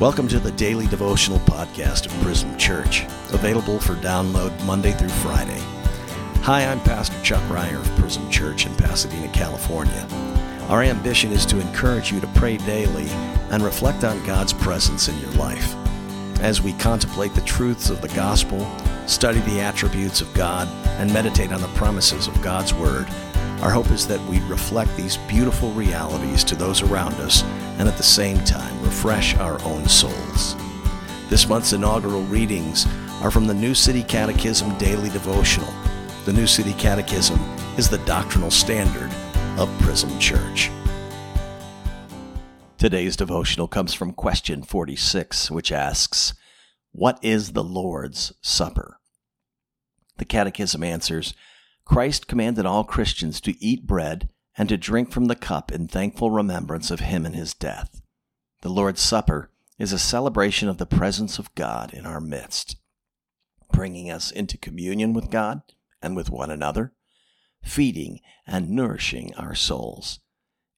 Welcome to the daily devotional podcast of Prism Church, available for download Monday through Friday. Hi, I'm Pastor Chuck Ryer of Prism Church in Pasadena, California. Our ambition is to encourage you to pray daily and reflect on God's presence in your life. As we contemplate the truths of the gospel, study the attributes of God, and meditate on the promises of God's Word, our hope is that we reflect these beautiful realities to those around us and at the same time refresh our own souls. This month's inaugural readings are from the New City Catechism Daily Devotional. The New City Catechism is the doctrinal standard of Prism Church. Today's devotional comes from question 46, which asks, What is the Lord's Supper? The Catechism answers, Christ commanded all Christians to eat bread and to drink from the cup in thankful remembrance of him and his death. The Lord's Supper is a celebration of the presence of God in our midst, bringing us into communion with God and with one another, feeding and nourishing our souls.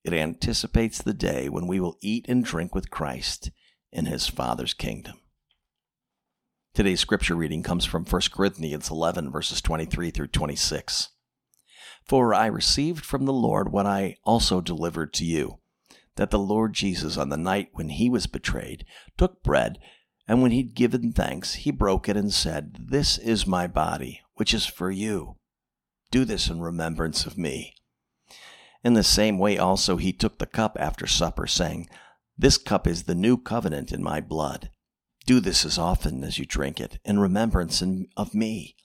It anticipates the day when we will eat and drink with Christ in his Father's kingdom. Today's scripture reading comes from 1 Corinthians 11, verses 23 through 26. For I received from the Lord what I also delivered to you that the Lord Jesus, on the night when he was betrayed, took bread, and when he'd given thanks, he broke it and said, This is my body, which is for you. Do this in remembrance of me. In the same way also he took the cup after supper, saying, This cup is the new covenant in my blood. Do this as often as you drink it in remembrance of me.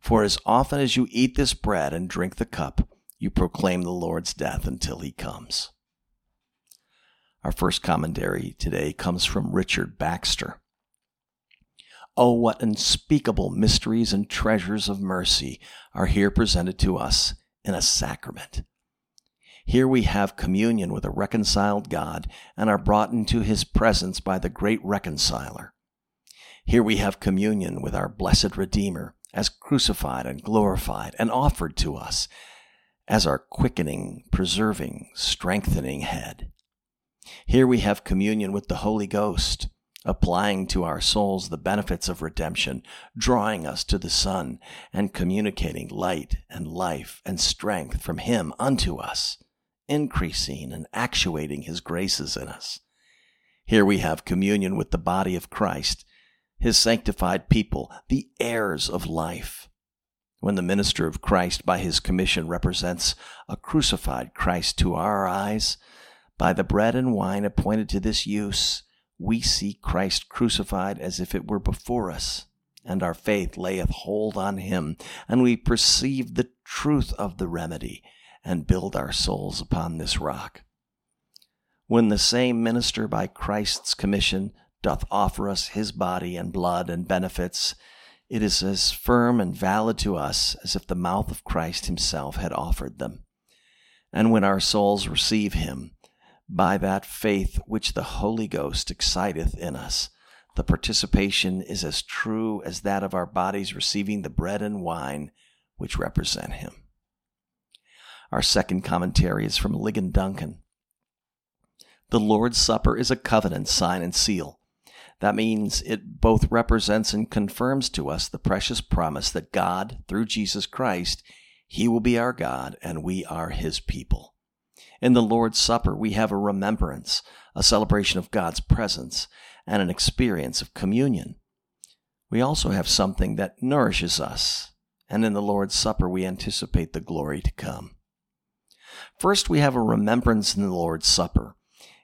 For as often as you eat this bread and drink the cup, you proclaim the Lord's death until he comes. Our first commentary today comes from Richard Baxter. Oh, what unspeakable mysteries and treasures of mercy are here presented to us in a sacrament. Here we have communion with a reconciled God and are brought into his presence by the great reconciler. Here we have communion with our blessed Redeemer as crucified and glorified and offered to us as our quickening, preserving, strengthening head. Here we have communion with the Holy Ghost, applying to our souls the benefits of redemption, drawing us to the Son, and communicating light and life and strength from Him unto us increasing and actuating his graces in us. Here we have communion with the body of Christ, his sanctified people, the heirs of life. When the minister of Christ by his commission represents a crucified Christ to our eyes, by the bread and wine appointed to this use, we see Christ crucified as if it were before us, and our faith layeth hold on him, and we perceive the truth of the remedy and build our souls upon this rock. When the same minister by Christ's commission doth offer us his body and blood and benefits, it is as firm and valid to us as if the mouth of Christ himself had offered them. And when our souls receive him, by that faith which the Holy Ghost exciteth in us, the participation is as true as that of our bodies receiving the bread and wine which represent him. Our second commentary is from Ligon Duncan. The Lord's Supper is a covenant sign and seal. That means it both represents and confirms to us the precious promise that God, through Jesus Christ, He will be our God and we are His people. In the Lord's Supper, we have a remembrance, a celebration of God's presence, and an experience of communion. We also have something that nourishes us, and in the Lord's Supper, we anticipate the glory to come. First, we have a remembrance in the Lord's Supper.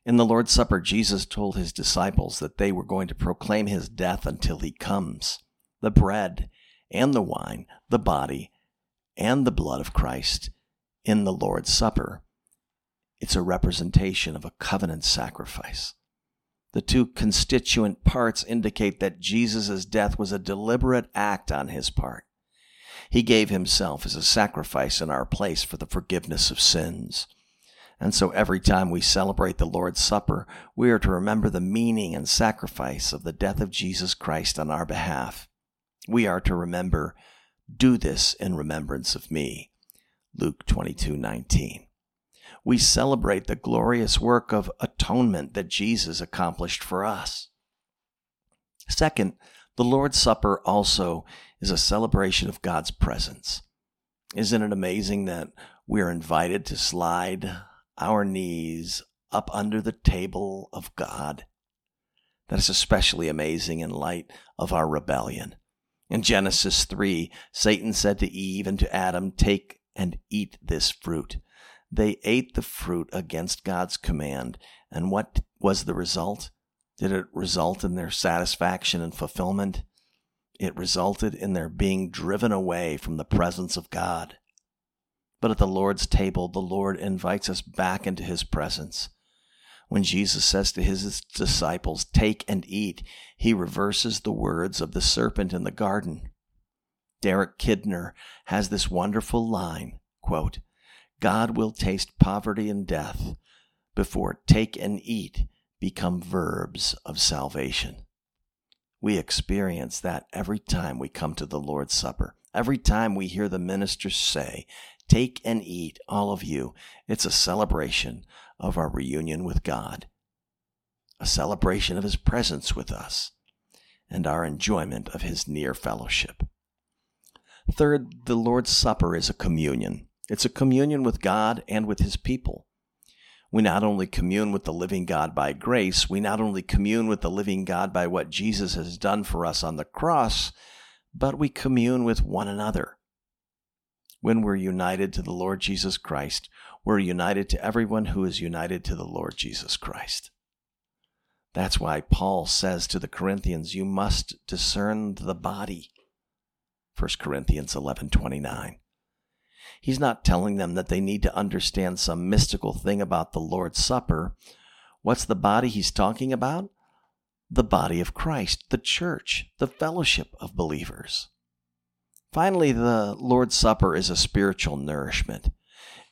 In the Lord's Supper, Jesus told his disciples that they were going to proclaim his death until he comes. The bread and the wine, the body and the blood of Christ in the Lord's Supper. It's a representation of a covenant sacrifice. The two constituent parts indicate that Jesus' death was a deliberate act on his part. He gave himself as a sacrifice in our place for the forgiveness of sins. And so every time we celebrate the Lord's Supper, we are to remember the meaning and sacrifice of the death of Jesus Christ on our behalf. We are to remember, do this in remembrance of me. Luke 22:19. we celebrate the glorious work of atonement that Jesus accomplished for us. Second, the Lord's Supper also is a celebration of God's presence. Isn't it amazing that we are invited to slide our knees up under the table of God? That is especially amazing in light of our rebellion. In Genesis 3, Satan said to Eve and to Adam, Take and eat this fruit. They ate the fruit against God's command. And what was the result? Did it result in their satisfaction and fulfillment? It resulted in their being driven away from the presence of God. But at the Lord's table, the Lord invites us back into his presence. When Jesus says to his disciples, Take and eat, he reverses the words of the serpent in the garden. Derek Kidner has this wonderful line quote, God will taste poverty and death before take and eat become verbs of salvation. We experience that every time we come to the Lord's Supper. Every time we hear the ministers say, Take and eat, all of you, it's a celebration of our reunion with God, a celebration of His presence with us, and our enjoyment of His near fellowship. Third, the Lord's Supper is a communion. It's a communion with God and with His people. We not only commune with the living God by grace, we not only commune with the living God by what Jesus has done for us on the cross, but we commune with one another. When we're united to the Lord Jesus Christ, we're united to everyone who is united to the Lord Jesus Christ. That's why Paul says to the Corinthians, you must discern the body. 1 Corinthians 11:29. He's not telling them that they need to understand some mystical thing about the Lord's Supper. What's the body he's talking about? The body of Christ, the church, the fellowship of believers. Finally, the Lord's Supper is a spiritual nourishment.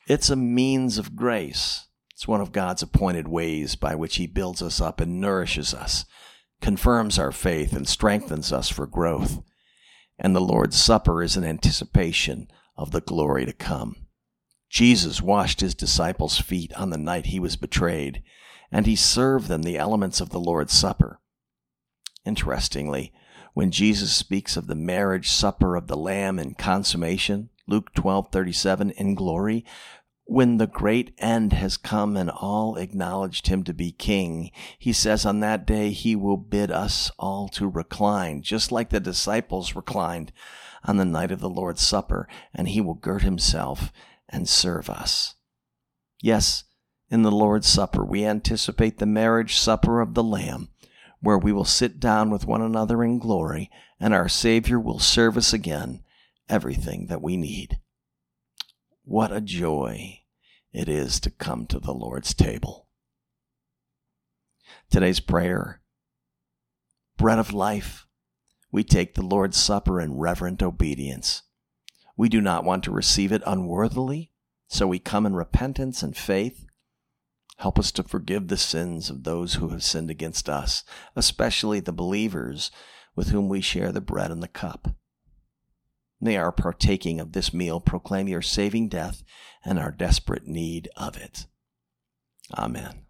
It's a means of grace. It's one of God's appointed ways by which He builds us up and nourishes us, confirms our faith, and strengthens us for growth. And the Lord's Supper is an anticipation of the glory to come. Jesus washed his disciples' feet on the night he was betrayed, and he served them the elements of the Lord's Supper. Interestingly, when Jesus speaks of the marriage supper of the Lamb in consummation, Luke 12:37 in glory, when the great end has come and all acknowledged him to be king, he says on that day he will bid us all to recline, just like the disciples reclined on the night of the Lord's Supper, and he will gird himself and serve us. Yes, in the Lord's Supper, we anticipate the marriage supper of the Lamb, where we will sit down with one another in glory, and our Savior will serve us again everything that we need. What a joy it is to come to the Lord's table. Today's prayer Bread of life we take the Lord's Supper in reverent obedience. We do not want to receive it unworthily, so we come in repentance and faith. Help us to forgive the sins of those who have sinned against us, especially the believers with whom we share the bread and the cup. May our partaking of this meal proclaim your saving death and our desperate need of it. Amen.